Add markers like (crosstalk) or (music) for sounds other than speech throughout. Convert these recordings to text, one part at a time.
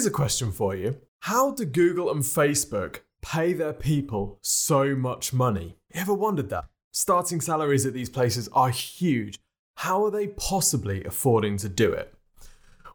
Here's a question for you How do Google and Facebook pay their people so much money? You ever wondered that? Starting salaries at these places are huge. How are they possibly affording to do it?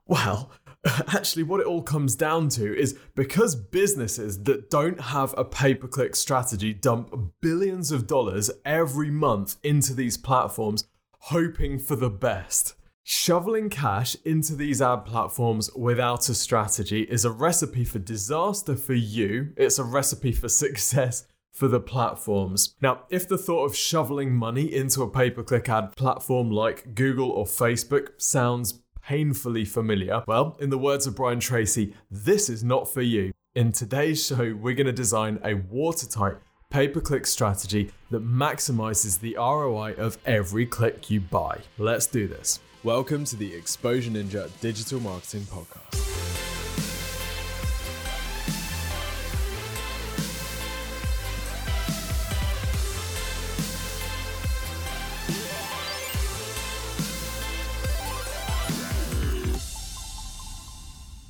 Well, (laughs) actually, what it all comes down to is because businesses that don't have a pay per click strategy dump billions of dollars every month into these platforms, hoping for the best. Shoveling cash into these ad platforms without a strategy is a recipe for disaster for you, it's a recipe for success for the platforms. Now, if the thought of shoveling money into a pay per click ad platform like Google or Facebook sounds painfully familiar, well, in the words of Brian Tracy, this is not for you. In today's show, we're going to design a watertight pay per click strategy that maximizes the ROI of every click you buy. Let's do this. Welcome to the Exposure Ninja Digital Marketing Podcast.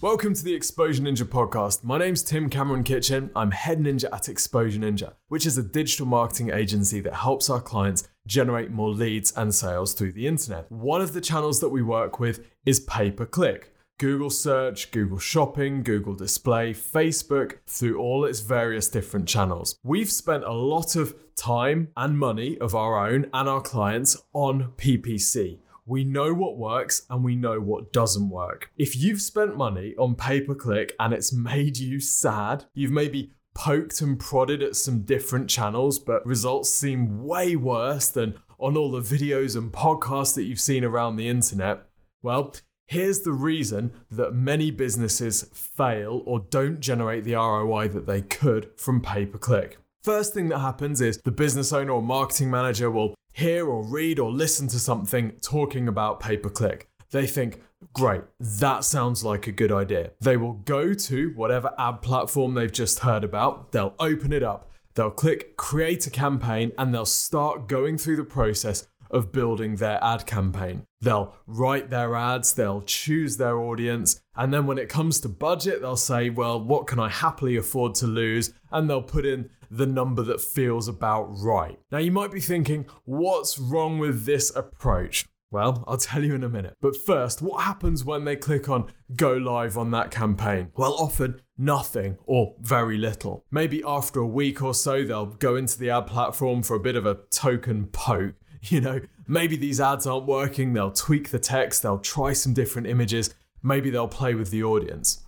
Welcome to the Exposure Ninja podcast. My name's Tim Cameron Kitchen. I'm head ninja at Exposure Ninja, which is a digital marketing agency that helps our clients generate more leads and sales through the internet. One of the channels that we work with is pay per click. Google search, Google shopping, Google display, Facebook, through all its various different channels. We've spent a lot of time and money of our own and our clients on PPC. We know what works and we know what doesn't work. If you've spent money on pay per click and it's made you sad, you've maybe poked and prodded at some different channels, but results seem way worse than on all the videos and podcasts that you've seen around the internet. Well, here's the reason that many businesses fail or don't generate the ROI that they could from pay per click. First thing that happens is the business owner or marketing manager will hear or read or listen to something talking about pay per click. They think, great, that sounds like a good idea. They will go to whatever ad platform they've just heard about, they'll open it up, they'll click create a campaign, and they'll start going through the process of building their ad campaign. They'll write their ads, they'll choose their audience, and then when it comes to budget, they'll say, well, what can I happily afford to lose? And they'll put in the number that feels about right. Now, you might be thinking, what's wrong with this approach? Well, I'll tell you in a minute. But first, what happens when they click on go live on that campaign? Well, often nothing or very little. Maybe after a week or so, they'll go into the ad platform for a bit of a token poke. (laughs) You know, maybe these ads aren't working, they'll tweak the text, they'll try some different images, maybe they'll play with the audience.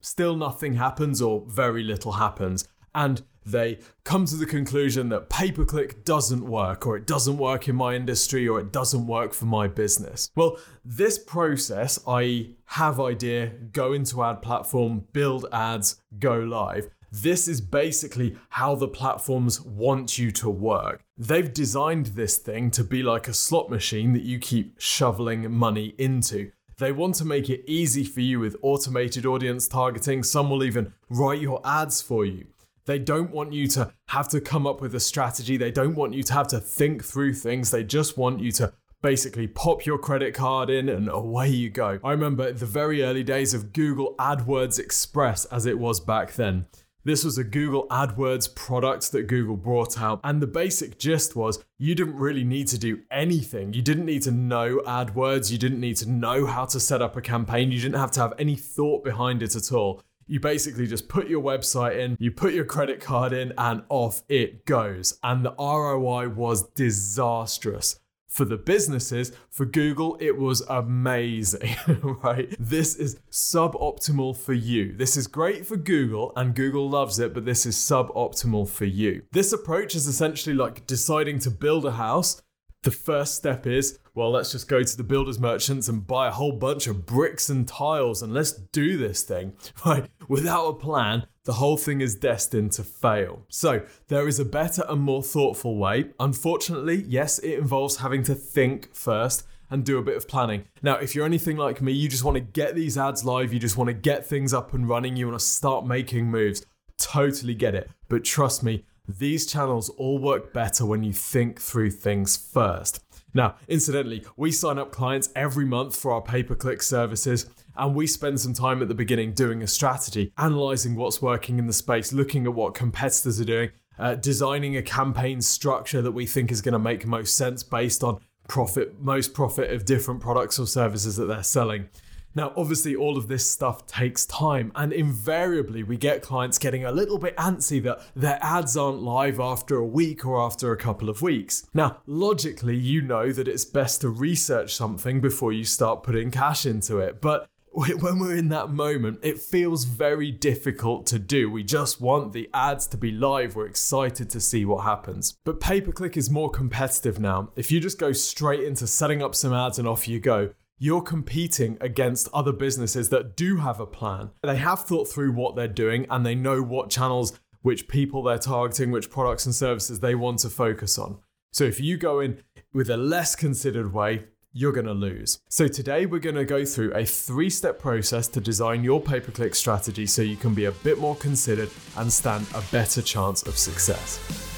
Still nothing happens or very little happens. And they come to the conclusion that pay per click doesn't work, or it doesn't work in my industry, or it doesn't work for my business. Well, this process, i.e., have idea, go into ad platform, build ads, go live, this is basically how the platforms want you to work. They've designed this thing to be like a slot machine that you keep shoveling money into. They want to make it easy for you with automated audience targeting. Some will even write your ads for you. They don't want you to have to come up with a strategy. They don't want you to have to think through things. They just want you to basically pop your credit card in and away you go. I remember the very early days of Google AdWords Express as it was back then. This was a Google AdWords product that Google brought out, and the basic gist was you didn't really need to do anything. You didn't need to know AdWords, you didn't need to know how to set up a campaign, you didn't have to have any thought behind it at all you basically just put your website in, you put your credit card in, and off it goes. And the ROI was disastrous. For the businesses, for Google, it was amazing, (laughs) right? This is suboptimal for you. This is great for Google, and Google loves it, but this is suboptimal for you. This approach is essentially like deciding to build a house the first step is well, let's just go to the builders merchants and buy a whole bunch of bricks and tiles and let's do this thing. (laughs) Right? Without a plan, the whole thing is destined to fail. So, there is a better and more thoughtful way. Unfortunately, yes, it involves having to think first and do a bit of planning. Now, if you're anything like me, you just want to get these ads live, you just want to get things up and running, you want to start making moves. Totally get it. But trust me, these channels all work better when you think through things first. Now, incidentally, we sign up clients every month for our pay per click services, and we spend some time at the beginning doing a strategy, analyzing what's working in the space, looking at what competitors are doing, uh, designing a campaign structure that we think is going to make most sense based on profit, most profit of different products or services that they're selling. Now, obviously, all of this stuff takes time, and invariably, we get clients getting a little bit antsy that their ads aren't live after a week or after a couple of weeks. Now, logically, you know that it's best to research something before you start putting cash into it, but when we're in that moment, it feels very difficult to do. We just want the ads to be live. We're excited to see what happens. But pay per click is more competitive now. If you just go straight into setting up some ads and off you go, you're competing against other businesses that do have a plan. They have thought through what they're doing and they know what channels, which people they're targeting, which products and services they want to focus on. So if you go in with a less considered way, you're going to lose. So today we're going to go through a three step process to design your pay per click strategy so you can be a bit more considered and stand a better chance of success.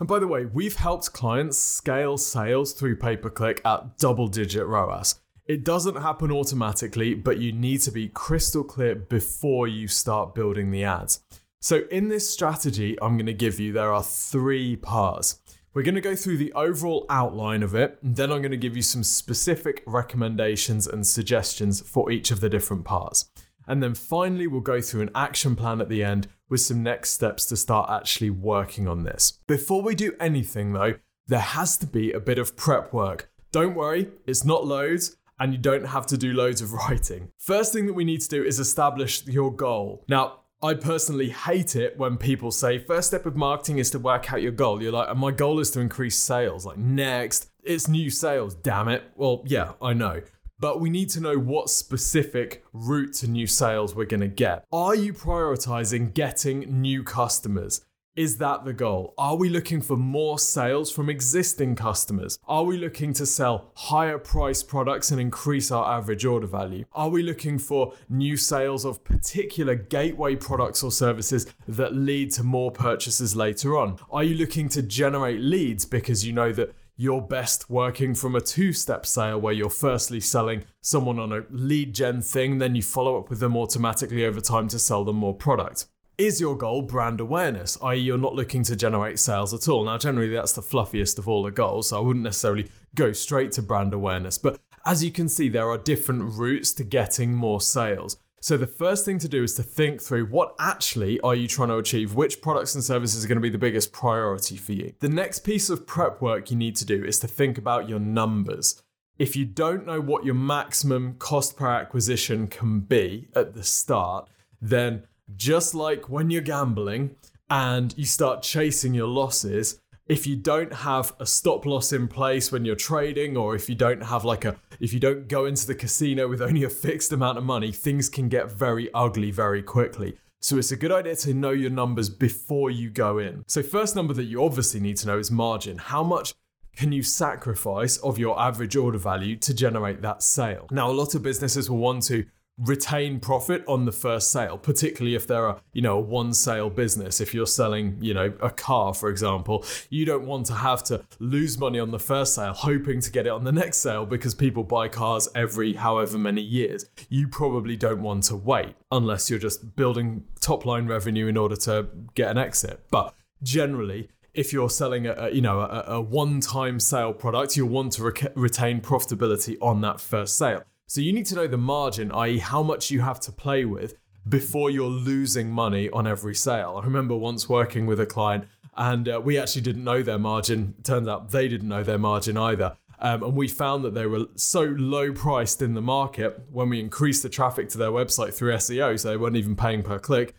And by the way, we've helped clients scale sales through pay per click at double digit ROAS. It doesn't happen automatically, but you need to be crystal clear before you start building the ads. So, in this strategy, I'm going to give you, there are three parts. We're going to go through the overall outline of it, and then I'm going to give you some specific recommendations and suggestions for each of the different parts. And then finally, we'll go through an action plan at the end with some next steps to start actually working on this. Before we do anything though, there has to be a bit of prep work. Don't worry, it's not loads and you don't have to do loads of (laughs) writing. First thing that we need to do is establish your goal. Now, I personally hate it when people say first step of marketing is to work out your goal. You're like, my goal is to increase sales. Like next, it's new sales. Damn it. Well, yeah, I know but we need to know what specific route to new sales we're going to get. Are you prioritizing getting new customers? Is that the goal? Are we looking for more sales from existing customers? Are we looking to sell higher price products and increase our average order value? Are we looking for new sales of particular gateway products or services that lead to more purchases later on? Are you looking to generate leads because you know that you're best working from a two step sale where you're firstly selling someone on a lead gen thing, then you follow up with them automatically over time to sell them more product. Is your goal brand awareness, i.e., you're not looking to generate sales at all? Now, generally, that's the fluffiest of all the goals, so I wouldn't necessarily go straight to brand awareness. But as you can see, there are different routes to getting more sales. So the first thing to do is to think through what actually are you trying to achieve? Which products and services are going to be the biggest priority for you? The next piece of prep work you need to do is to think about your numbers. If you don't know what your maximum cost per acquisition can be at the start, then just like when you're gambling and you start chasing your losses, if you don't have a stop loss in place when you're trading or if you don't have like a if you don't go into the casino with only a fixed amount of money things can get very ugly very quickly. So it's a good idea to know your numbers before you go in. So first number that you obviously need to know is margin. How much can you sacrifice of your average order value to generate that sale? Now a lot of businesses will want to retain profit on the first sale, particularly if they're a you know a one sale business. If you're selling you know a car, for example, you don't want to have to lose money on the first sale, hoping to get it on the next sale because people buy cars every however many years. You probably don't want to wait unless you're just building top line revenue in order to get an exit. But generally. If you're selling a, a you know a, a one-time sale product, you'll want to re- retain profitability on that first sale. So you need to know the margin, i.e., how much you have to play with before you're losing money on every sale. I remember once working with a client and uh, we actually didn't know their margin. Turns out they didn't know their margin either. Um, and we found that they were so low priced in the market when we increased the traffic to their website through SEO, so they weren't even paying per click.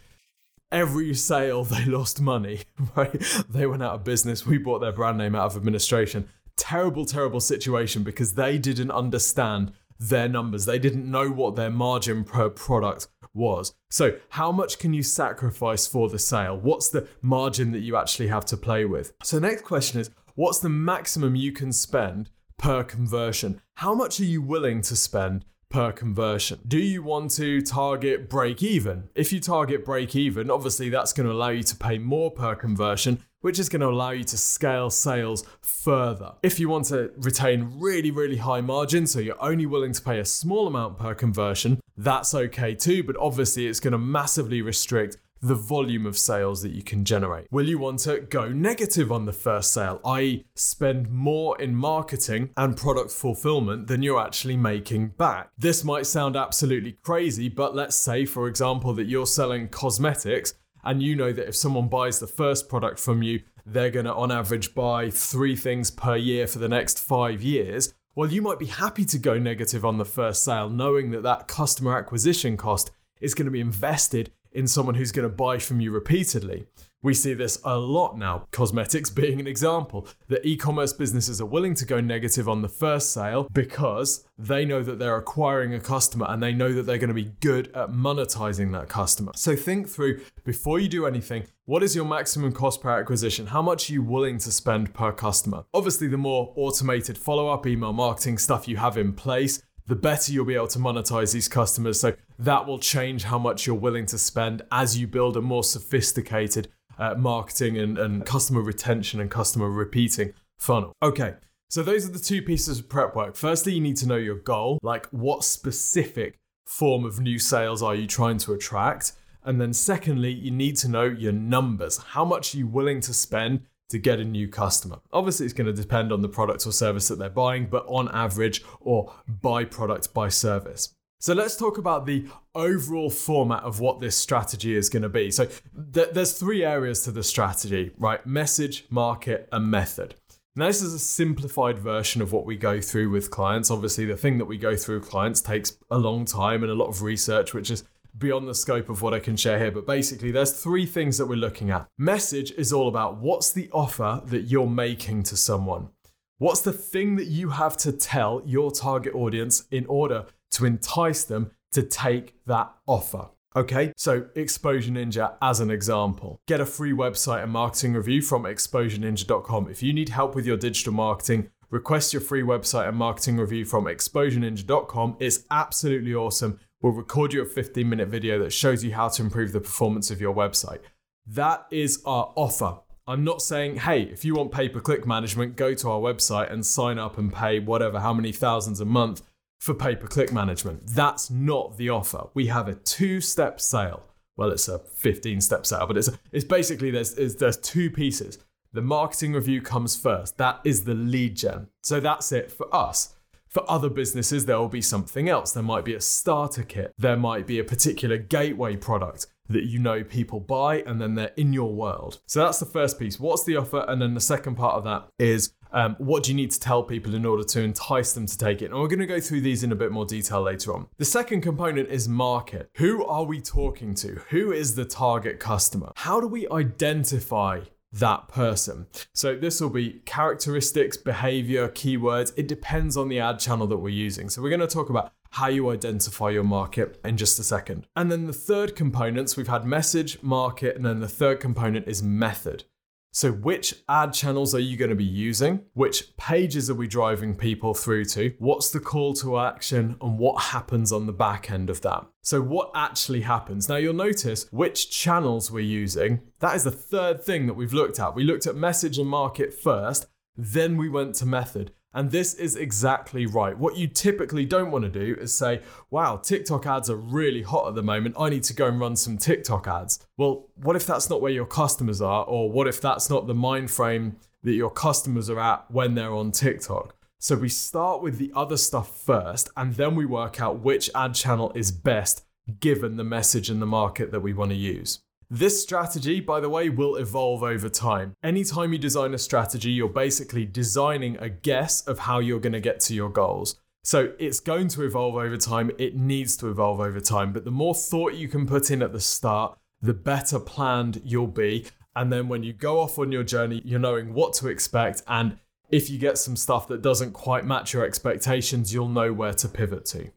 Every sale they lost money, (laughs) right? They went out of business. We bought their brand name out of administration. Terrible, terrible situation because they didn't understand their numbers. They didn't know what their margin per product was. So, how much can you sacrifice for the sale? What's the margin that you actually have to play with? So, next question is what's the maximum you can spend per conversion? How much are you willing to spend per conversion. Do you want to target break even? If you target break even, obviously that's going to allow you to pay more per conversion, which is going to allow you to scale sales further. If you want to retain really, really high margins, so you're only willing to pay a small amount per conversion, that's okay too, but obviously it's going to massively restrict the volume of sales that you can generate. Will you want to go negative on the first sale, i.e., spend more in marketing and product fulfillment than you're actually making back? This might sound absolutely crazy, but let's say, for example, that you're selling cosmetics and you know that if someone buys the first product from you, they're going to, on average, buy three things per year for the next five years. Well, you might be happy to go negative on the first sale, knowing that that customer acquisition cost is going to be invested in someone who's going to buy from you repeatedly. We see this a lot now, cosmetics (laughs) being an example, that e commerce businesses are willing to go negative on the first sale because they know that they're acquiring a customer and they know that they're going to be good at monetizing that customer. So think through before you do anything what is your maximum cost per acquisition? How much are you willing to spend per customer? Obviously, the more automated follow up email marketing stuff you have in place, the better you'll be able to monetize these customers. So that will change how much you're willing to spend as you build a more sophisticated uh, marketing and, and customer retention and customer repeating funnel. Okay. So those are the two pieces of prep work. Firstly, you need to know your goal, like what specific form of new sales are you trying to attract? And then secondly, you need to know your numbers. How much are you willing to spend to get a new customer. Obviously, it's going to depend on the product or service that they're buying, but on average, or by product, by service. So let's talk about the overall format of what this strategy is going to be. So th- there's three areas to the strategy, right? Message, market, and method. Now, this is a simplified version of what we go through with clients. Obviously, the thing that we go through with clients takes a long time and a lot of research, which is beyond the scope of what I can share here, but basically, there's three things that we're looking at. Message is all about what's the offer that you're making to someone? What's the thing that you have to tell your target audience in order to entice them to take that offer? Okay, so Exposure Ninja as an example. Get a free website and marketing review from exposureninja.com. If you need help with your digital marketing, request your free website and marketing review from exposureninja.com. It's absolutely awesome. We'll record you a 15 minute video that shows you how to improve the performance of your website. That is our offer. I'm not saying, hey, if you want pay per click management, go to our website and sign up and pay whatever, how many thousands a month for pay per click management. That's not the offer. We have a two step sale. Well, it's a 15 step sale, but it's, it's basically there's, there's two pieces. The marketing review comes first. That is the lead gen. So that's it for us. For other businesses, there will be something else. There might be a starter kit, there might be a particular gateway product that you know people buy and then they're in your world. So that's the first piece. What's the offer? And then the second part of that is um, what do you need to tell people in order to entice them to take it? And we're going to go through these in a bit more detail later on. The second component is market. Who are we talking to? Who is the target customer? How do we identify that person. So this will be characteristics, behavior, keywords. It depends on the ad channel that we're using. So we're going to talk about how you identify your market in just a second. And then the third components, we've had message, market, and then the third component is method. So, which ad channels are you going to be using? Which pages are we driving people through to? What's the call to action? And what happens on the back end of that? So, what actually happens? Now, you'll notice which channels we're using. That is the third thing that we've looked at. We looked at message and market first, then we went to method. And this is exactly right. What you typically don't want to do is say, wow, TikTok ads are really hot at the moment. I need to go and run some TikTok ads. Well, what if that's not where your customers are? Or what if that's not the mind frame that your customers are at when they're on TikTok? So we start with the other stuff first, and then we work out which ad channel is best given the message and the market that we want to use. This strategy, by the way, will evolve over time. Anytime you design a strategy, you're basically designing a guess of how you're going to get to your goals. So it's going to evolve over time. It needs to evolve over time. But the more thought you can put in at the start, the better planned you'll be. And then when you go off on your journey, you're knowing what to expect. And if you get some stuff that doesn't quite match your expectations, you'll know where to pivot to.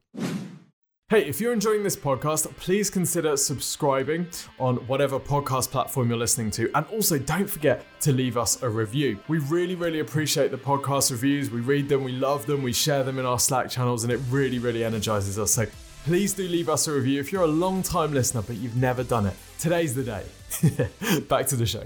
Hey, if you're enjoying this podcast, please consider subscribing on whatever podcast platform you're listening to. And also, don't forget to leave us a review. We really, really appreciate the podcast reviews. We read them, we love them, we share them in our Slack channels, and it really, really energizes us. So please do leave us a review if you're a long time listener, but you've never done it. Today's the day. (laughs) Back to the show.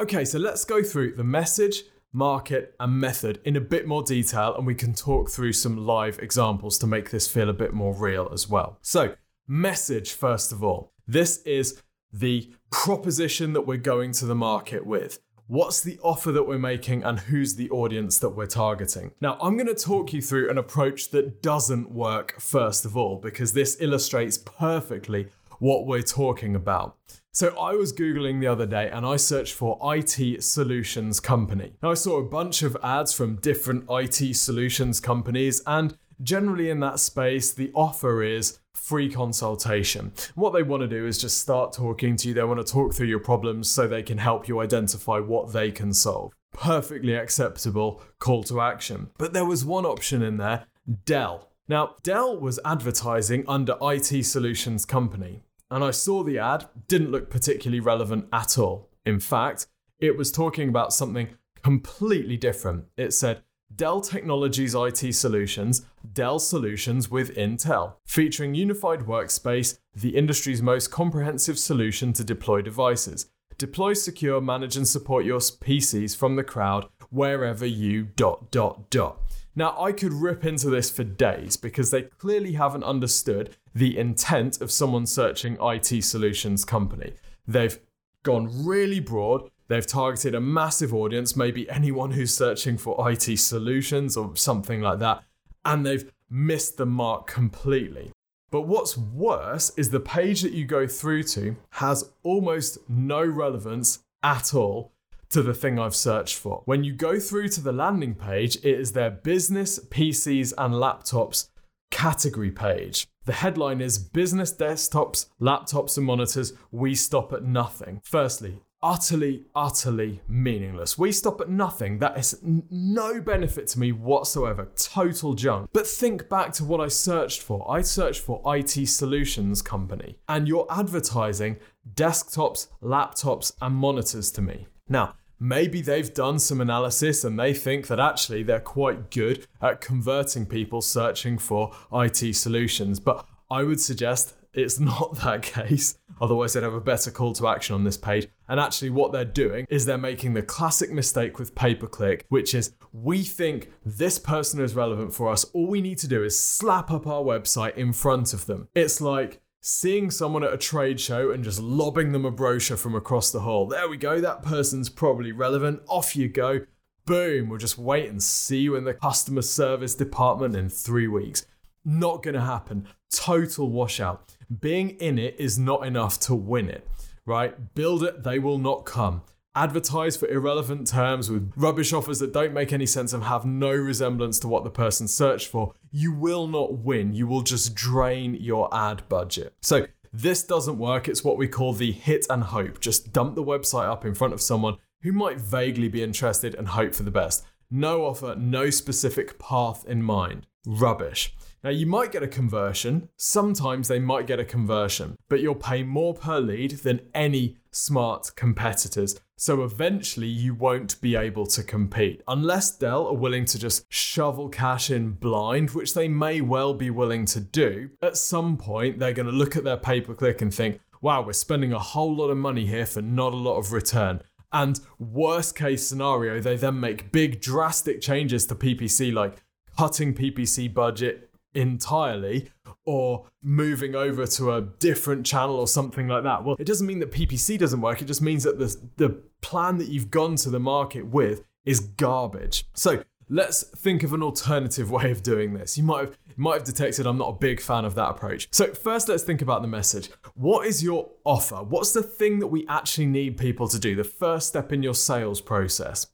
Okay, so let's go through the message, market, and method in a bit more detail, and we can talk through some live examples to make this feel a bit more real as well. So, message first of all. This is the proposition that we're going to the market with. What's the offer that we're making and who's the audience that we're targeting? Now, I'm going to talk you through an approach that doesn't work first of all, because this illustrates perfectly what we're talking about. So I was Googling the other day and I searched for IT solutions company. Now I saw a bunch of ads from different IT solutions companies and generally in that space the offer is free consultation. What they want to do is just start talking to you. They want to talk through your problems so they can help you identify what they can solve. Perfectly acceptable call to action. But there was one option in there, Dell. Now, Dell was advertising under IT Solutions Company and I saw the ad, didn't look particularly relevant at all. In fact, it was talking about something completely different. It said, Dell Technologies IT Solutions, Dell Solutions with Intel, featuring unified workspace, the industry's most comprehensive solution to deploy devices. Deploy, secure, manage, and support your PCs from the cloud wherever you dot dot dot. Now, I could rip into this for days because they clearly haven't understood the intent of someone searching IT solutions company. They've gone really broad. They've targeted a massive audience, maybe anyone who's searching for IT solutions or something like that, and they've missed the mark completely. But what's worse is the page that you go through to has almost no relevance at all to the thing I've searched for. When you go through to the landing page, it is their business, PCs, and laptops category page. The headline is Business Desktops, Laptops, and Monitors, We Stop at Nothing. Firstly, utterly, utterly meaningless. We stop at nothing. That is n- no benefit to me whatsoever. Total junk. But think back to what I searched for. I searched for IT solutions company, and you're advertising desktops, laptops, and monitors to me. Now, maybe they've done some analysis and they think that actually they're quite good at converting people searching for IT solutions. But I would suggest it's (laughs) not that case. Otherwise, they'd have a better call to action on this page. And actually, what they're doing is they're making the classic mistake with pay per click, which is we think this person is relevant for us. All we need to do is slap up our website in front of them. It's like, seeing someone at a trade show and just lobbing them a brochure from across the hall. There we go, that person's probably relevant. Off you go. Boom, we'll just wait and see you in the customer service department in three weeks. Not gonna happen. Total washout. Being in it is not enough to win it, right? Build it, they will not come advertise for irrelevant terms with rubbish offers that don't make any sense and have no resemblance to what the person searched for, you will not win. You will just drain your ad budget. So, this doesn't work. It's what we call the hit and hope. Just dump the website up in front of someone who might vaguely be interested and hope for the best. No offer, no specific path in mind. Rubbish. Now, you might get a conversion. Sometimes they might get a conversion, but you'll pay more per lead than any smart competitors. So eventually you won't be able to compete unless Dell are willing to just shovel cash in blind, which they may well be willing to do. At some point, they're going to look at their pay per click and think, wow, we're spending a whole lot of money here for not a lot of return. And worst case scenario, they then make big drastic changes to PPC like cutting PPC budget, entirely or moving over to a different channel or something like that. Well, it doesn't mean that PPC doesn't work. It just means that the, the plan that you've gone to the market with is garbage. So let's think of an alternative (laughs) way of doing this. You might have you might have detected I'm not a big fan of that approach. So first let's think about the message. What is your offer? What's the thing that we actually need people to do? The first step in your sales process.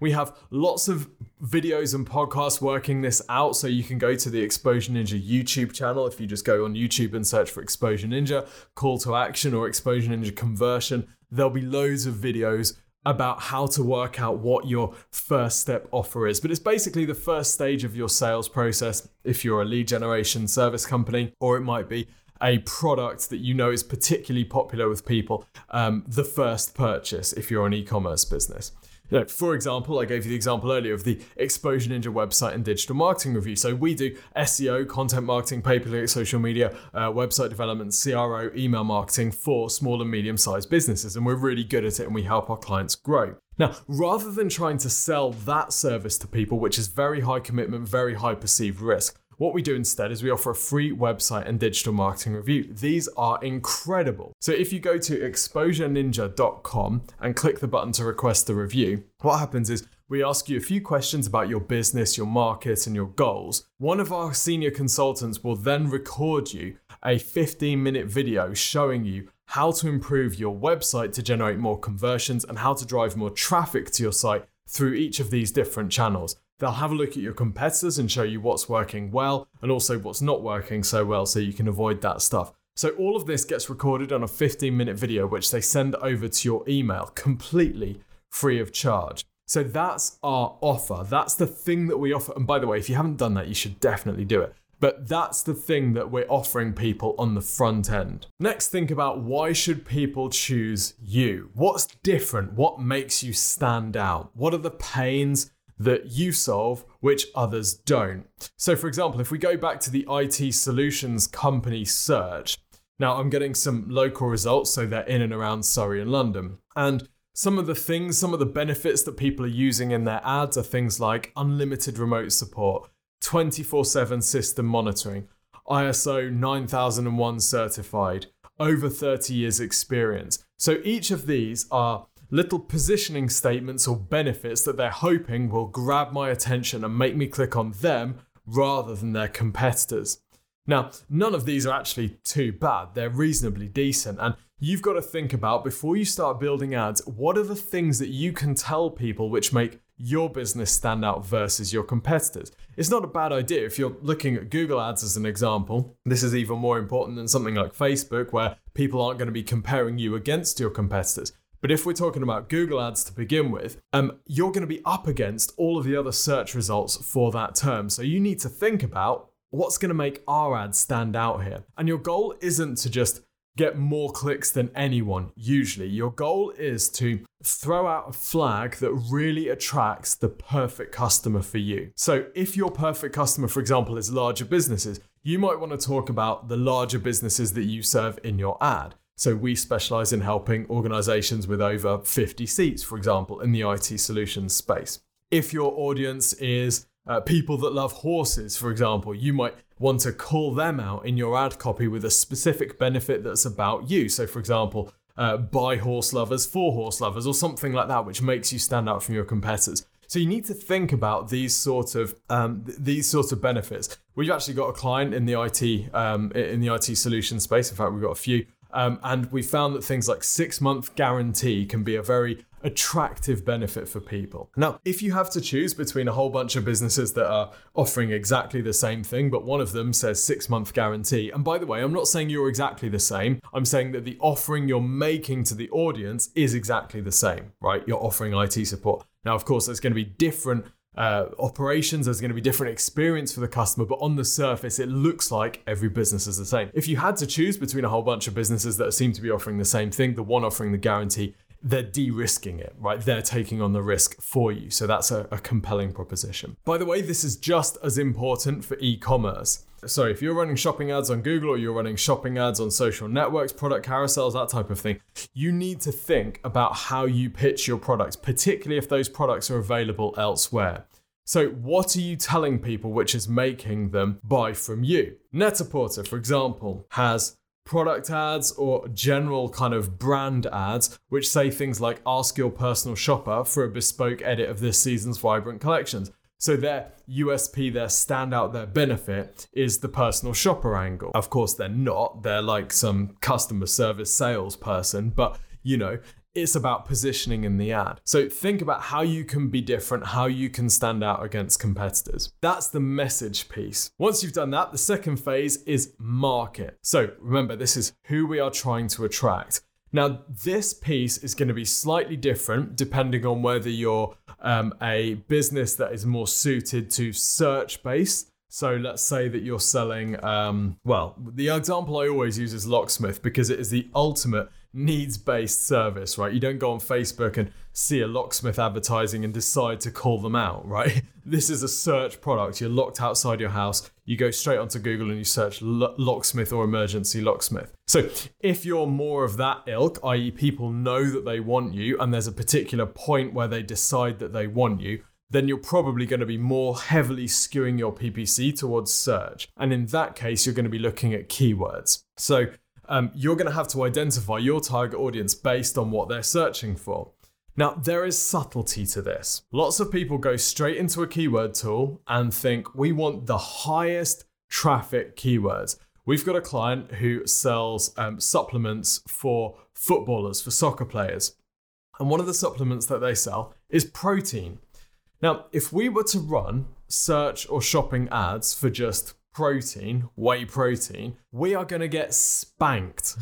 We have lots of videos and podcasts working this out. So you can go to the Exposure Ninja YouTube channel. If you just go on YouTube and search for Exposure Ninja, call to action, or Exposure Ninja conversion, there'll be loads of videos about how to work out what your first step offer is. But it's basically the first stage of your sales process if you're a lead generation service company, or it might be a product that you know is particularly popular with people, um, the first purchase if you're an e commerce business. For example, I gave you the example earlier of the Exposure Ninja website and digital marketing review. So we do SEO, content marketing, pay per click, social media, uh, website development, CRO, email marketing for small and medium sized businesses. And we're really good at it and we help our clients grow. Now, rather than trying to sell that service to people, which is very high commitment, very high perceived risk, what we do instead is we offer a free website and digital marketing review. These are incredible. So if you go to exposureninja.com and click the button to request the review, what happens is we ask you a few questions about your business, your market, and your goals. One of our senior consultants will then record you a 15 minute video showing you how to improve your website to generate more conversions and how to drive more traffic to your site through each of these different channels. They'll have a look at your competitors and show you what's working well and also what's not working so well so you can avoid that stuff. So, all of this gets recorded on a 15 minute video, which they send over to your email completely free of charge. So, that's our offer. That's the thing that we offer. And by the way, if you haven't done that, you should definitely do it. But that's the thing that we're offering people on the front end. Next, think about why should people choose you? What's different? What makes you stand out? What are the pains that you solve which others don't. So, for example, if we go back to the IT solutions company search, now I'm getting some local results, so they're in and around Surrey and London. And some of the things, some of the benefits that people are using in their ads are things like unlimited remote support, 24 7 system monitoring, ISO 9001 certified, over 30 years experience. So each of these are little positioning statements or benefits that they're hoping will grab my attention and make me click on them rather than their competitors. Now, none of these are actually too bad, they're reasonably decent, and you've got to think about before you start building ads what are the things that you can tell people which make your business stand out versus your competitors. It's not a bad idea if you're looking at Google Ads as an example. This is even more important than something like Facebook, where people aren't going to be comparing you against your competitors. But if we're talking about Google Ads to begin with, um, you're going to be up against all of the other search results for that term. So you need to think about what's going to make our ads stand out here. And your goal isn't to just get more clicks than anyone, usually. Your goal is to throw out a flag that really attracts the perfect customer for you. So, if your perfect customer, for example, is larger businesses, you might want to talk about the larger businesses that you serve in your ad. So we specialize in helping organizations with over 50 seats, for example, in the IT solutions space. If your audience is uh, people that love horses, for example, you might want to call them out in your ad copy with a specific benefit that's about you. So, for example, uh, by horse lovers for horse lovers, or something like that, which makes you stand out from your competitors. So you need to think about these sort of um, these sorts of benefits. We've actually got a client in the IT um, in the IT solution space. In fact, we've got a few um, and we found that things like six month guarantee can be a very attractive benefit for people. Now, if you have to choose between a whole bunch of businesses that are offering exactly the same thing, but one of them says six month guarantee, and by the way, I'm not saying you're exactly the same, I'm saying that the offering you're making to the audience is exactly the same, right? You're offering IT support. Now, of course, there's going to be different uh, operations, there's going to be different experience for the customer, but on the surface, it looks like every business is the same. If you had to choose between a whole bunch of businesses that seem to be offering the same thing, the one offering the guarantee, they're de risking it, right? They're taking on the risk for you. So that's a, a compelling proposition. By the way, this is just as important for e commerce. So if you're running shopping ads on Google or you're running shopping ads on social networks, product carousels, that type of thing, you need to think about how you pitch your products, particularly if those products are available elsewhere. So, what are you telling people which is making them buy from you? Net-a-Porter, for example, has product ads or general kind of brand ads, which say things like ask your personal shopper for a bespoke edit of this season's vibrant collections. So their USP, their standout, their benefit is the personal shopper angle. Of course, they're not. They're like some customer service salesperson, but you know, it's about positioning in the ad. So think about how you can be different, how you can stand out against competitors. That's the message piece. Once you've done that, the second phase is market. So remember, this is who we are trying to attract. Now, this piece is going to be slightly different depending on whether you're um, a business that is more suited to search based. So let's say that you're selling, um, well, the example I always use is Locksmith because it is the ultimate needs based service, right? You don't go on Facebook and see a locksmith advertising and decide to call them out, right? (laughs) This is a search product. You're locked outside your house. You go straight onto Google and you search locksmith or emergency locksmith. So if you're more of that ilk, i.e., people know that they want you and there's a particular point where they decide that they want you, then you're probably going to be more heavily skewing your PPC towards search. And in that case, you're going to be looking at keywords. So um, you're going to have to identify your target audience based on what they're searching for. Now, there is subtlety to this. Lots of people go straight into a keyword tool and think we want the highest traffic keywords. We've got a client who sells um, supplements for footballers, for soccer players. And one of the supplements that they sell is protein. Now, if we were to run search or shopping ads for just protein, whey protein, we are going to get spanked,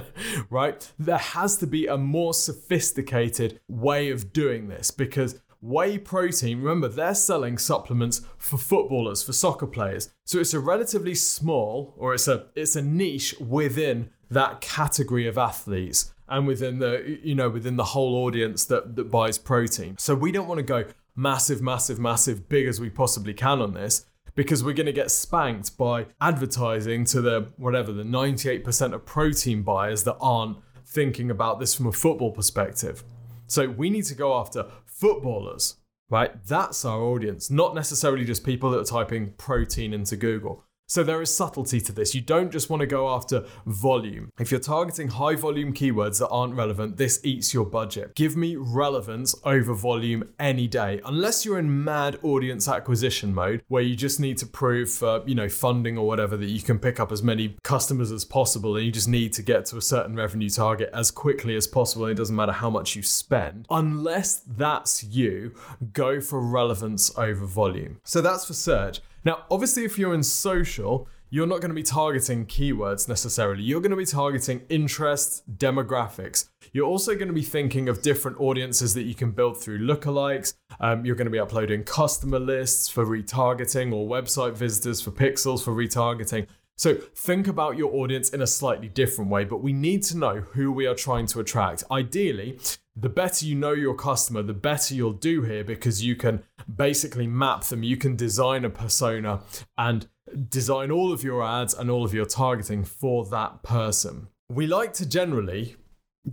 (laughs) right? There has to be a more sophisticated way of doing this because whey protein, remember, they're selling supplements for footballers, for soccer players. So it's a relatively small or it's a it's a niche within that category of athletes and within the you know within the whole audience that, that buys protein. So we don't want to go massive, massive, massive, big as we possibly can on this because we're going to get spanked by advertising to the whatever the 98% of protein buyers that aren't thinking about this from a football perspective. So we need to go after footballers, right? That's our audience, not necessarily just people that are typing protein into Google. So there is subtlety to this. You don't just want to go after volume. If you're targeting high volume keywords that aren't relevant, this eats your budget. Give me relevance over volume any day, unless you're in mad audience acquisition mode where you just need to prove for, you know, funding or whatever that you can pick up as many customers as possible and you just need to get to a certain revenue target as quickly as possible. It doesn't matter how much you spend. Unless that's you, go for relevance over volume. So that's for search. Now, obviously, if you're in social, you're not going to be targeting keywords necessarily. You're going to be targeting interests, demographics. You're also going to be thinking of different audiences that you can build through lookalikes. Um, you're going to be uploading customer lists for retargeting or website visitors for pixels for retargeting. So think about your audience in a slightly different way, but we need to know who we are trying to attract. Ideally, the better you know your customer, the better you'll do here because you can basically map them. You can design a persona and design all of your ads and all of your targeting for that person. We like to generally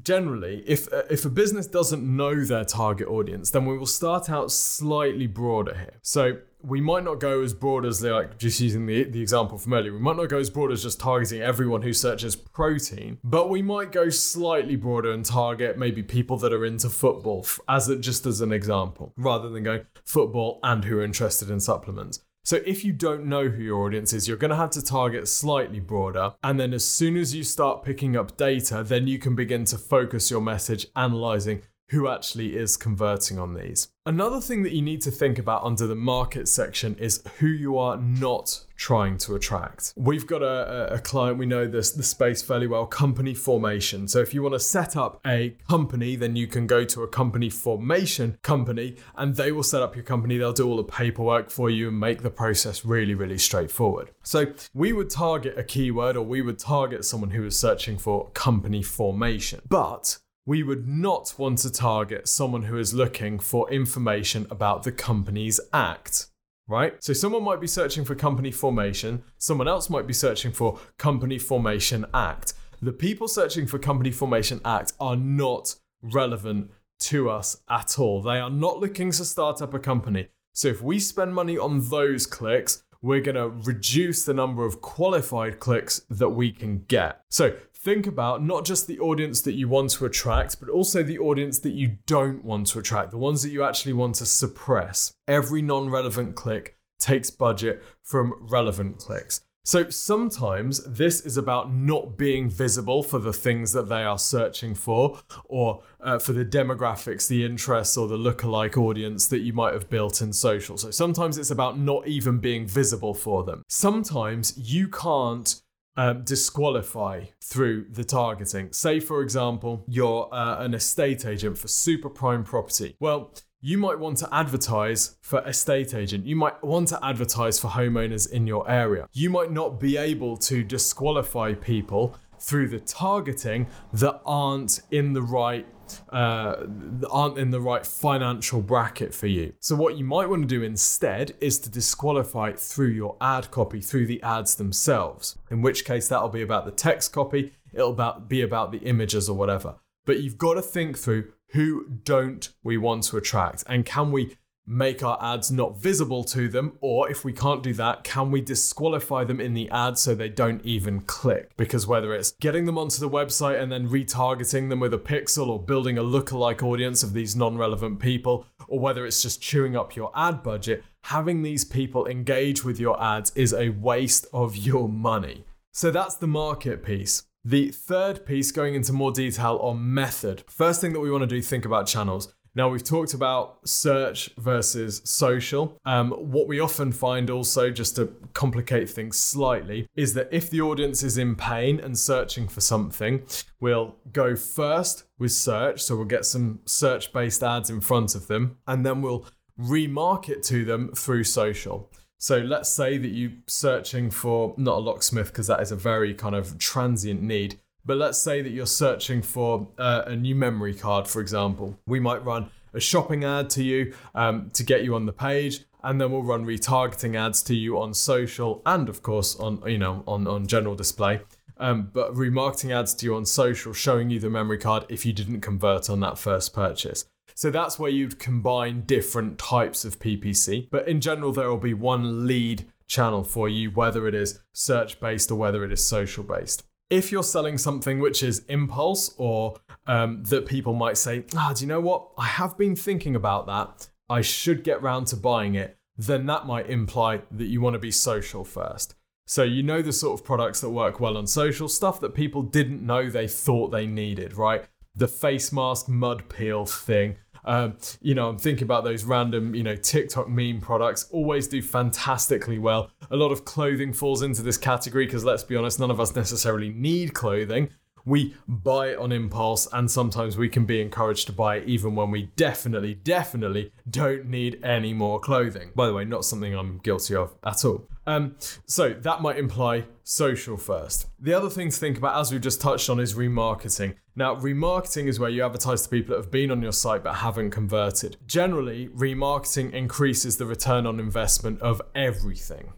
generally if uh, if a business doesn't know their target audience, then we will start out slightly broader here. So we might not go as broad as like just using the, the example from earlier we might not go as broad as just targeting everyone who searches protein but we might go slightly broader and target maybe people that are into football as a, just as an example rather than going football and who are interested in supplements so if you don't know who your audience is, you're going to have to target slightly broader. And then as soon as you start picking up data, then you can begin to focus your message analyzing who actually is converting on these. Another thing that you need to think about under the market section is who you are not trying to attract. We've got a, a client, we know this the space fairly well, company formation. So if you want to set up a company, then you can go to a company formation company and they will set up your company. They'll do all the paperwork for you and make the process really, really straightforward. So we would target a keyword or we would target someone who is searching for company formation. But we would not want to target someone who is looking for information about the company's act, right? So someone might be searching for company formation, someone else might be searching for company formation act. The people searching for company formation act are not relevant to us at all. They are not looking to start up a company. So if we spend money on those clicks, we're going to reduce the number of qualified clicks that we can get. So think about not just the audience that you want to attract, but also the audience that you don't want to attract, the ones that you actually want to suppress. Every non relevant click takes budget from relevant clicks. So sometimes this is about not being visible for the things that they are searching for, or uh, for the demographics, the interests, or the lookalike audience that you might have built in social. So sometimes it's about not even being visible for them. Sometimes you can't um, disqualify through the targeting. Say, for example, you're uh, an estate agent for super prime property. Well, you might want to advertise for estate agent. You might want to advertise for homeowners in your area. You might not be able to disqualify people through the targeting that aren't in the right uh, aren't in the right financial bracket for you. So what you might want to do instead is to disqualify through your ad copy, through the ads themselves. In which case that'll be about the text copy, it'll about, be about the images or whatever. But you've got to think through who don't we want to attract and can we make our ads not visible to them? Or if we can't do that, can we disqualify them in the ad so they don't even click? Because whether it's getting them onto the website and then retargeting them with a pixel or building a lookalike audience of these non relevant people, or whether it's just chewing up your ad budget, having these people engage with your ads is a waste of your money. So that's the market piece. The third piece, going into more detail on method. First thing that we want to do, think about channels. Now, we've talked about search versus social. Um, what we often find also, just to complicate things slightly, is that if the audience is in pain and searching for something, we'll go first with search. So we'll get some search based ads in front of them, and then we'll remarket to them through social. So let's say that you're searching for not a locksmith because that is a very kind of transient need, but let's say that you're searching for uh, a new memory card, for example. We might run a shopping ad to you um, to get you on the page, and then we'll run retargeting ads to you on social and, of course, on you know on on general display. Um, but remarketing ads to you on social, showing you the memory card if you didn't convert on that first purchase. So that's where you'd combine different types of PPC. But in general, there will be one lead channel for you, whether it is search based or whether it is social based if you're selling something which is impulse or um, that people might say, ah, do you know what? I have been thinking about that. I should get round to buying it. Then that might imply that you want to be social first. So you know the sort of products that work well on social, stuff that people didn't know they thought they needed, right? The face mask mud peel thing, um, you know, I'm thinking about those random, you know, TikTok meme products always do fantastically well. A lot of clothing falls into this category because let's be honest, none of us necessarily need clothing. We buy it on impulse, and sometimes we can be encouraged to buy it even when we definitely, definitely don't need any more clothing. By the way, not something I'm guilty of at all. Um, so that might imply social first. The other thing to think about, as we've just touched on, is remarketing. Now, remarketing is where you advertise to people that have been on your site but haven't converted. Generally, remarketing increases the return on investment of everything,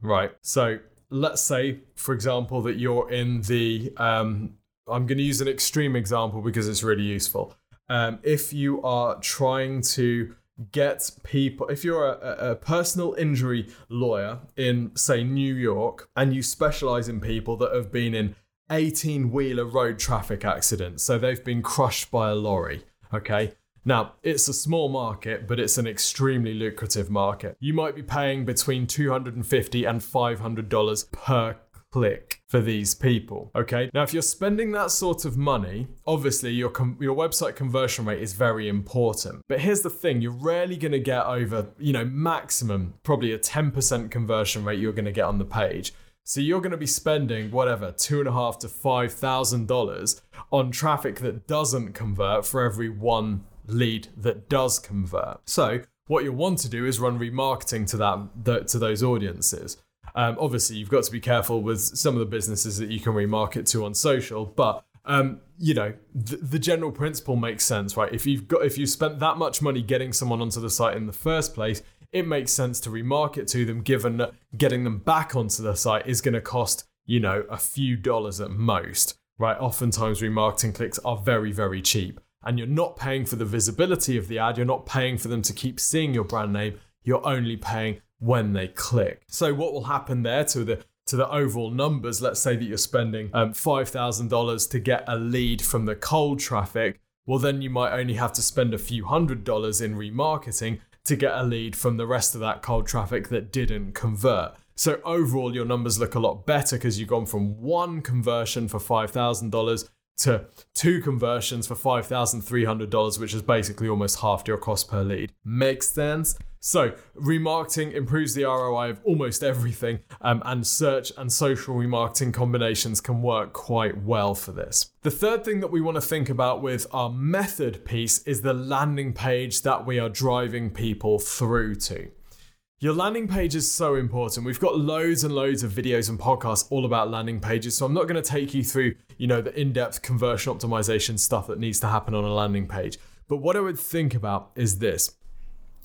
right? So let's say, for example, that you're in the, um, I'm going to use an extreme example because it's really useful. Um, if you are trying to get people if you're a, a, personal injury lawyer in say new york and you specialize in people that have been in 18 wheeler road traffic accidents. So they've been crushed by a lorry. Okay. Now, it's a small market, but it's an extremely lucrative market. You might be paying between 250 and $500 per click for these people. Okay. Now, if you're spending that sort of money, obviously your com- your website conversion rate is very important. But here's the thing: you're rarely going to get over, you know, maximum probably a 10% conversion rate you're going to get on the page. So you're going to be spending whatever two and a half to five thousand dollars on traffic that doesn't convert for every one lead that does convert. So what you'll want to do is run remarketing to that to those audiences. Um, obviously, you've got to be careful with some of the businesses that you can remarket to on social, but um, you know the, the general principle makes sense, right? If you've got if you spent that much money getting someone onto the site in the first place, it makes sense to remarket to them given that getting them back onto the site is going to cost, you know, a few dollars at most, right? Oftentimes remarketing clicks are very, very cheap. And you're not paying for the visibility of the ad, you're not paying for them to keep seeing your brand name, you're only paying when they click. So what will happen there to the to the overall numbers, let's say that you're spending um, $5,000 to get a lead from the cold traffic, well, then you might only have to spend a few hundred dollars in remarketing to get a lead from the rest of that cold traffic that didn't convert. So overall, your numbers look a lot better because you've gone from one conversion for $5,000 to two conversions for $5,300, which is basically almost half your cost per lead. Makes sense? So, remarketing improves the ROI of almost everything, um, and search and social remarketing combinations can work quite well for this. The third thing that we want to think about with our method piece is the landing page that we are driving people through to. Your landing page is so important. We've got loads and loads of videos and podcasts all about landing pages, so I'm not going to take you through, you know, the in-depth conversion optimization stuff that needs to happen on a landing page. But what I would think about is this.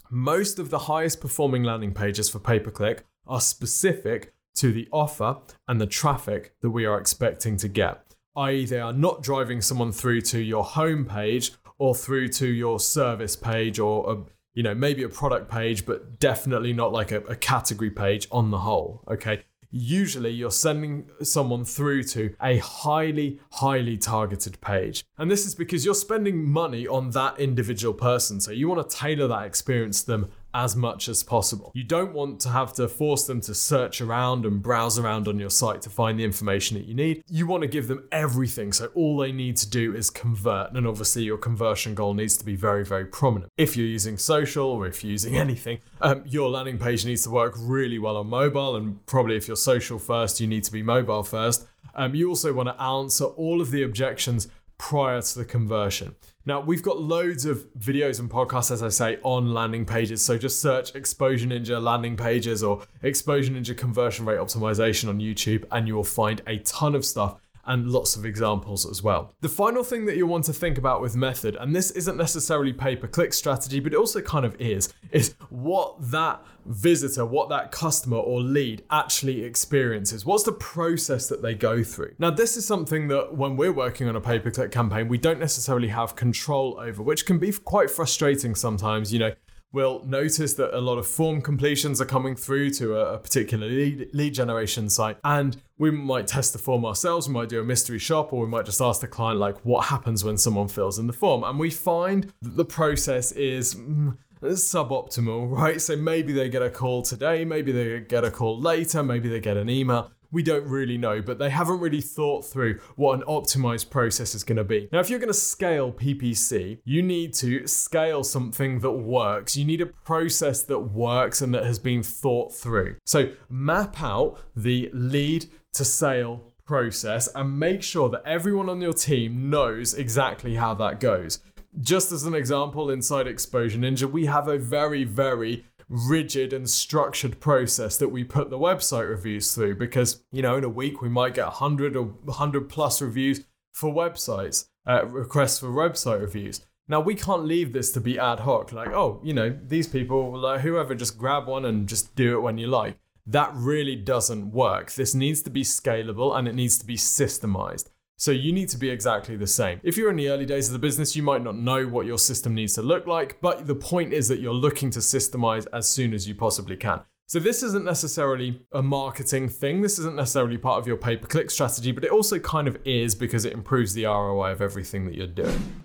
Most of the highest performing landing pages for pay-per-click are specific to the offer and the traffic that we are expecting to get. I.e., they are not driving someone through to your home page or through to your service page or a you know, maybe a product page, but definitely not like a, a category page on the whole. Okay. Usually you're sending someone through to a highly, highly targeted page. And this is because you're spending money on that individual person. So you want to tailor that experience to them as much as possible. You don't want to have to force them to search around and browse around on your site to find the information that you need. You want to give them everything, so all they need to do is convert. And obviously, your conversion goal needs to be very, very prominent. If you're using social or if you're using anything, um, your landing page needs to work really well on mobile. And probably if you're social first, you need to be mobile first. Um, you also want to answer all of the objections prior to the conversion. Now, we've got loads of videos and podcasts, as I say, on landing pages. So just search Exposure Ninja landing pages or Exposure Ninja conversion rate optimization on YouTube, and you will find a ton of stuff and lots of examples as well. The final thing that you'll want to think about with method, and this isn't necessarily pay per click strategy, but it also kind of is, is what that visitor, what that customer or lead actually experiences. What's the process that they go through? Now, this is something that when we're working on a pay per click campaign, we don't necessarily have control over, which can be quite frustrating sometimes. You know, we'll notice that a lot of form completions are coming through to a, a, particular lead, lead generation site. And we might test the form ourselves we might do a mystery shop or we might just ask the client like what happens when someone fills in the form? And we find that the process is mm, suboptimal (laughs) right? So maybe they get a call today maybe they get a call later maybe they get an email we don't really know, but they haven't really thought through what an optimized process is going to be. Now, if you're going to scale PPC, you need to scale something that works. You need a process that works and that has been thought through. So, map out the lead to sale process and make sure that everyone on your team knows exactly how that goes. Just as an example, inside Exposure Ninja, we have a very, very rigid and structured process that we put the website reviews through because, you know, in a week we might get 100 or 100 plus reviews for websites, uh, requests for website reviews. Now we can't leave this to be ad hoc, like, oh, you know, these people, like whoever, just grab one and just do it when you like. That really doesn't work. This needs to be scalable and it needs to be systemized. So you need to be exactly the same. If you're in the early days of the business, you might not know what your system needs to look like, but the point is that you're looking to systemize as soon as you possibly can. So this isn't necessarily a marketing thing. This isn't necessarily part of your pay-per-click strategy, but it also kind of is because it improves the ROI of everything that you're doing.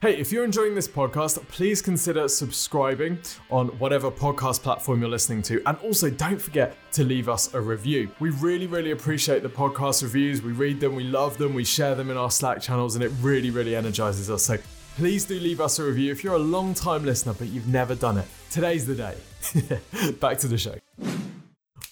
Hey, if you're enjoying this podcast, please consider subscribing on whatever podcast platform you're listening to. And also, don't forget to leave us a review. We really, really appreciate the podcast reviews. We read them, we love them, we share them in our Slack channels, and it really, really energizes us. So please do leave us a review if you're a long time listener, but you've never done it. Today's the day. (laughs) Back to the show.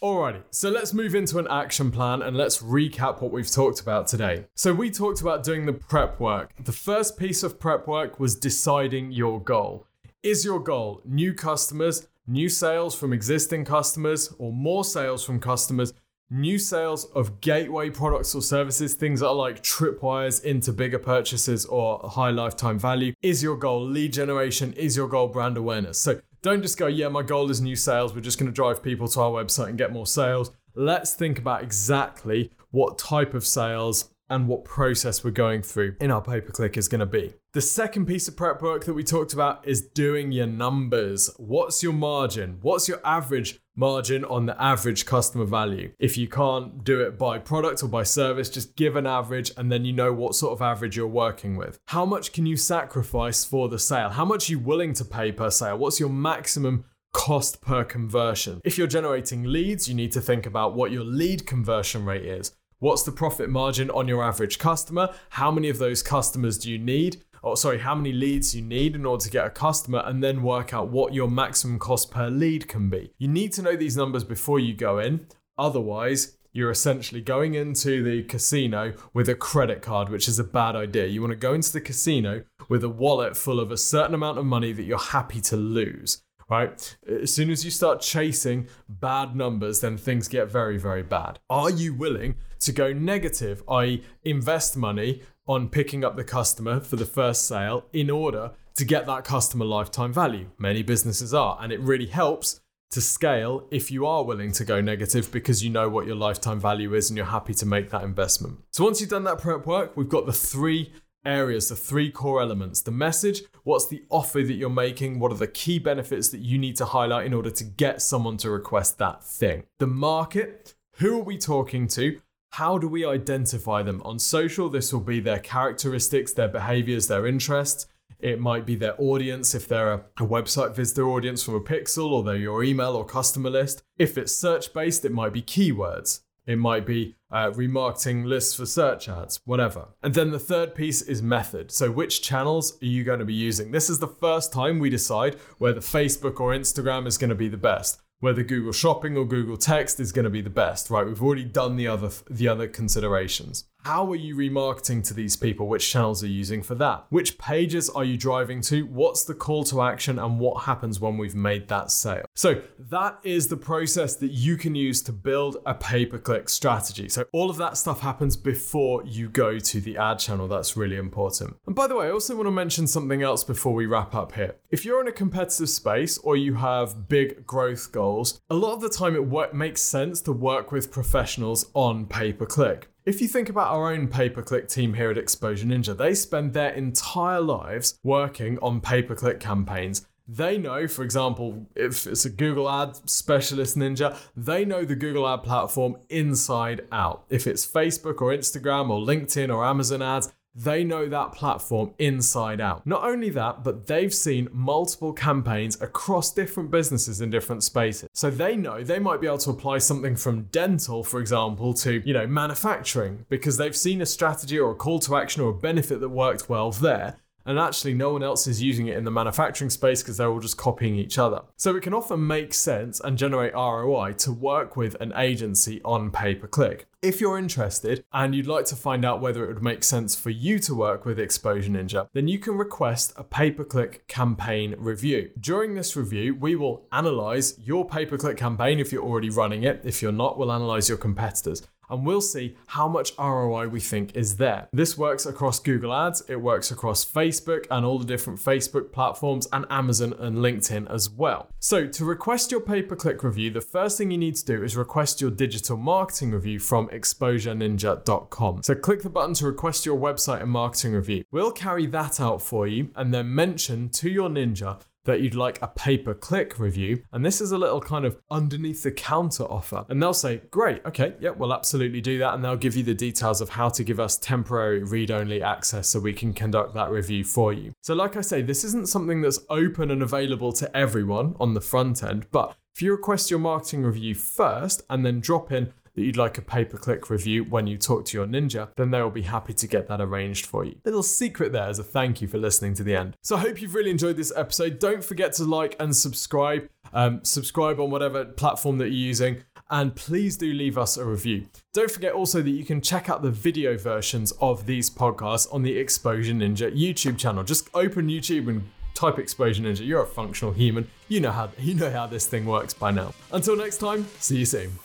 Alrighty, so let's move into an action plan and let's recap what we've talked about today. So, we talked about doing the prep work. The first piece of prep work was deciding your goal. Is your goal new customers, new sales from existing customers, or more sales from customers? New sales of gateway products or services, things that are like tripwires into bigger purchases or high lifetime value. Is your goal lead generation? Is your goal brand awareness? So, don't just go, yeah, my goal is new sales. We're just going to drive people to our website and get more sales. Let's think about exactly what type of sales and what process we're going through in our pay per click is going to be. The second piece of prep work that we talked about is doing your numbers. What's your margin? What's your average margin on the average customer value? If you can't do it by product or by service, just give an average and then you know what sort of average you're working with. How much can you sacrifice for the sale? How much are you willing to pay per sale? What's your maximum cost per conversion? If you're generating leads, you need to think about what your lead conversion rate is What's the profit margin on your average customer? How many of those customers do you need? Or sorry, how many leads you need in order to get a customer, and then work out what your maximum cost per lead can be. You need to know these numbers before you go in. Otherwise, you're essentially going into the casino with a credit card, which is a bad idea. You want to go into the casino with a wallet full of a certain amount of money that you're happy to lose right? As soon as you start chasing bad numbers, then things get very, very bad. Are you willing to go negative, i.e., invest money on picking up the customer for the first sale in order to get that customer lifetime value? Many businesses are, and it really helps to scale if you are willing to go negative because you know what your lifetime value is and you're happy to make that investment. So once you've done that prep work, we've got the three areas, the three core elements the message, what's the offer that you're making, what are the key benefits that you need to highlight in order to get someone to request that thing, the market, who are we talking to? How do we identify them? On social, this will be their characteristics, their behaviors, their interests. It might be their audience if they're a, a, website visitor audience from a pixel or they're your email or customer list. If it's search based, it might be keywords. It might be uh, remarketing lists for search ads, whatever. And then the third piece is method. So, which channels are you going to be using? This is the first time we decide whether Facebook or Instagram is going to be the best whether Google Shopping or Google Text is going to be the best, right? We've already done the other the other considerations. How are you remarketing to these people? Which channels are you using for that? Which pages are you driving to? What's the call to action and what happens when we've made that sale? So, that is the process that you can use to build a pay per click strategy. So, all of that stuff happens before you go to the ad channel. That's really important. And by the way, I also want to mention something else before we wrap up here. If you're in a competitive space or you have big growth goals, a lot of the time it makes sense to work with professionals on pay per click. If you think about our own pay per click team here at Exposure Ninja, they spend their entire lives working on pay per click campaigns. They know, for example, if it's a Google Ad specialist ninja, they know the Google Ad platform inside out. If it's Facebook or Instagram or LinkedIn or Amazon ads, they know that platform inside out. Not only that, but they've seen multiple campaigns across different businesses in different spaces. So they know they might be able to apply something from dental, for example, to, you know, manufacturing because they've seen a strategy or a call to action or a benefit that worked well there and actually no one else is using it in the manufacturing space because they're all just copying each other. So it can often make sense and generate ROI to work with an agency on pay per click. If you're interested and you'd like to find out whether it would make sense for you to work with Exposure Ninja, then you can request a pay per click campaign review. During this review, we will analyze your pay per click campaign if you're already running it. If you're not, we'll analyze your competitors and we'll see how much ROI we think is there. This works across Google Ads, it works across Facebook and all the different Facebook platforms, and Amazon and LinkedIn as well. So, to request your pay per click review, the first thing you need to do is request your digital marketing review from exposureninja.com. So, click the button to request your website and marketing review. We'll carry that out for you and then mention to your ninja that you'd like a pay per click review. And this is a little kind of underneath the counter offer. And they'll say, Great, okay, yeah, we'll absolutely do that. And they'll give you the details of how to give us temporary read only access so we can conduct that review for you. So, like I say, this isn't something that's open and available to everyone on the front end, but if you request your marketing review first and then drop in that you'd like a pay per click review when you talk to your ninja, then they will be happy to get that arranged for you. Little secret there as a thank you for listening to the end. So I hope you've really enjoyed this episode. Don't forget to like and subscribe. Um, subscribe on whatever platform that you're using and please do leave us a review. Don't forget also that you can check out the video versions of these podcasts on the Exposure Ninja YouTube channel. Just open YouTube and type Exposure Ninja. You're a functional human. You know how you know how this thing works by now. Until next time, see you soon.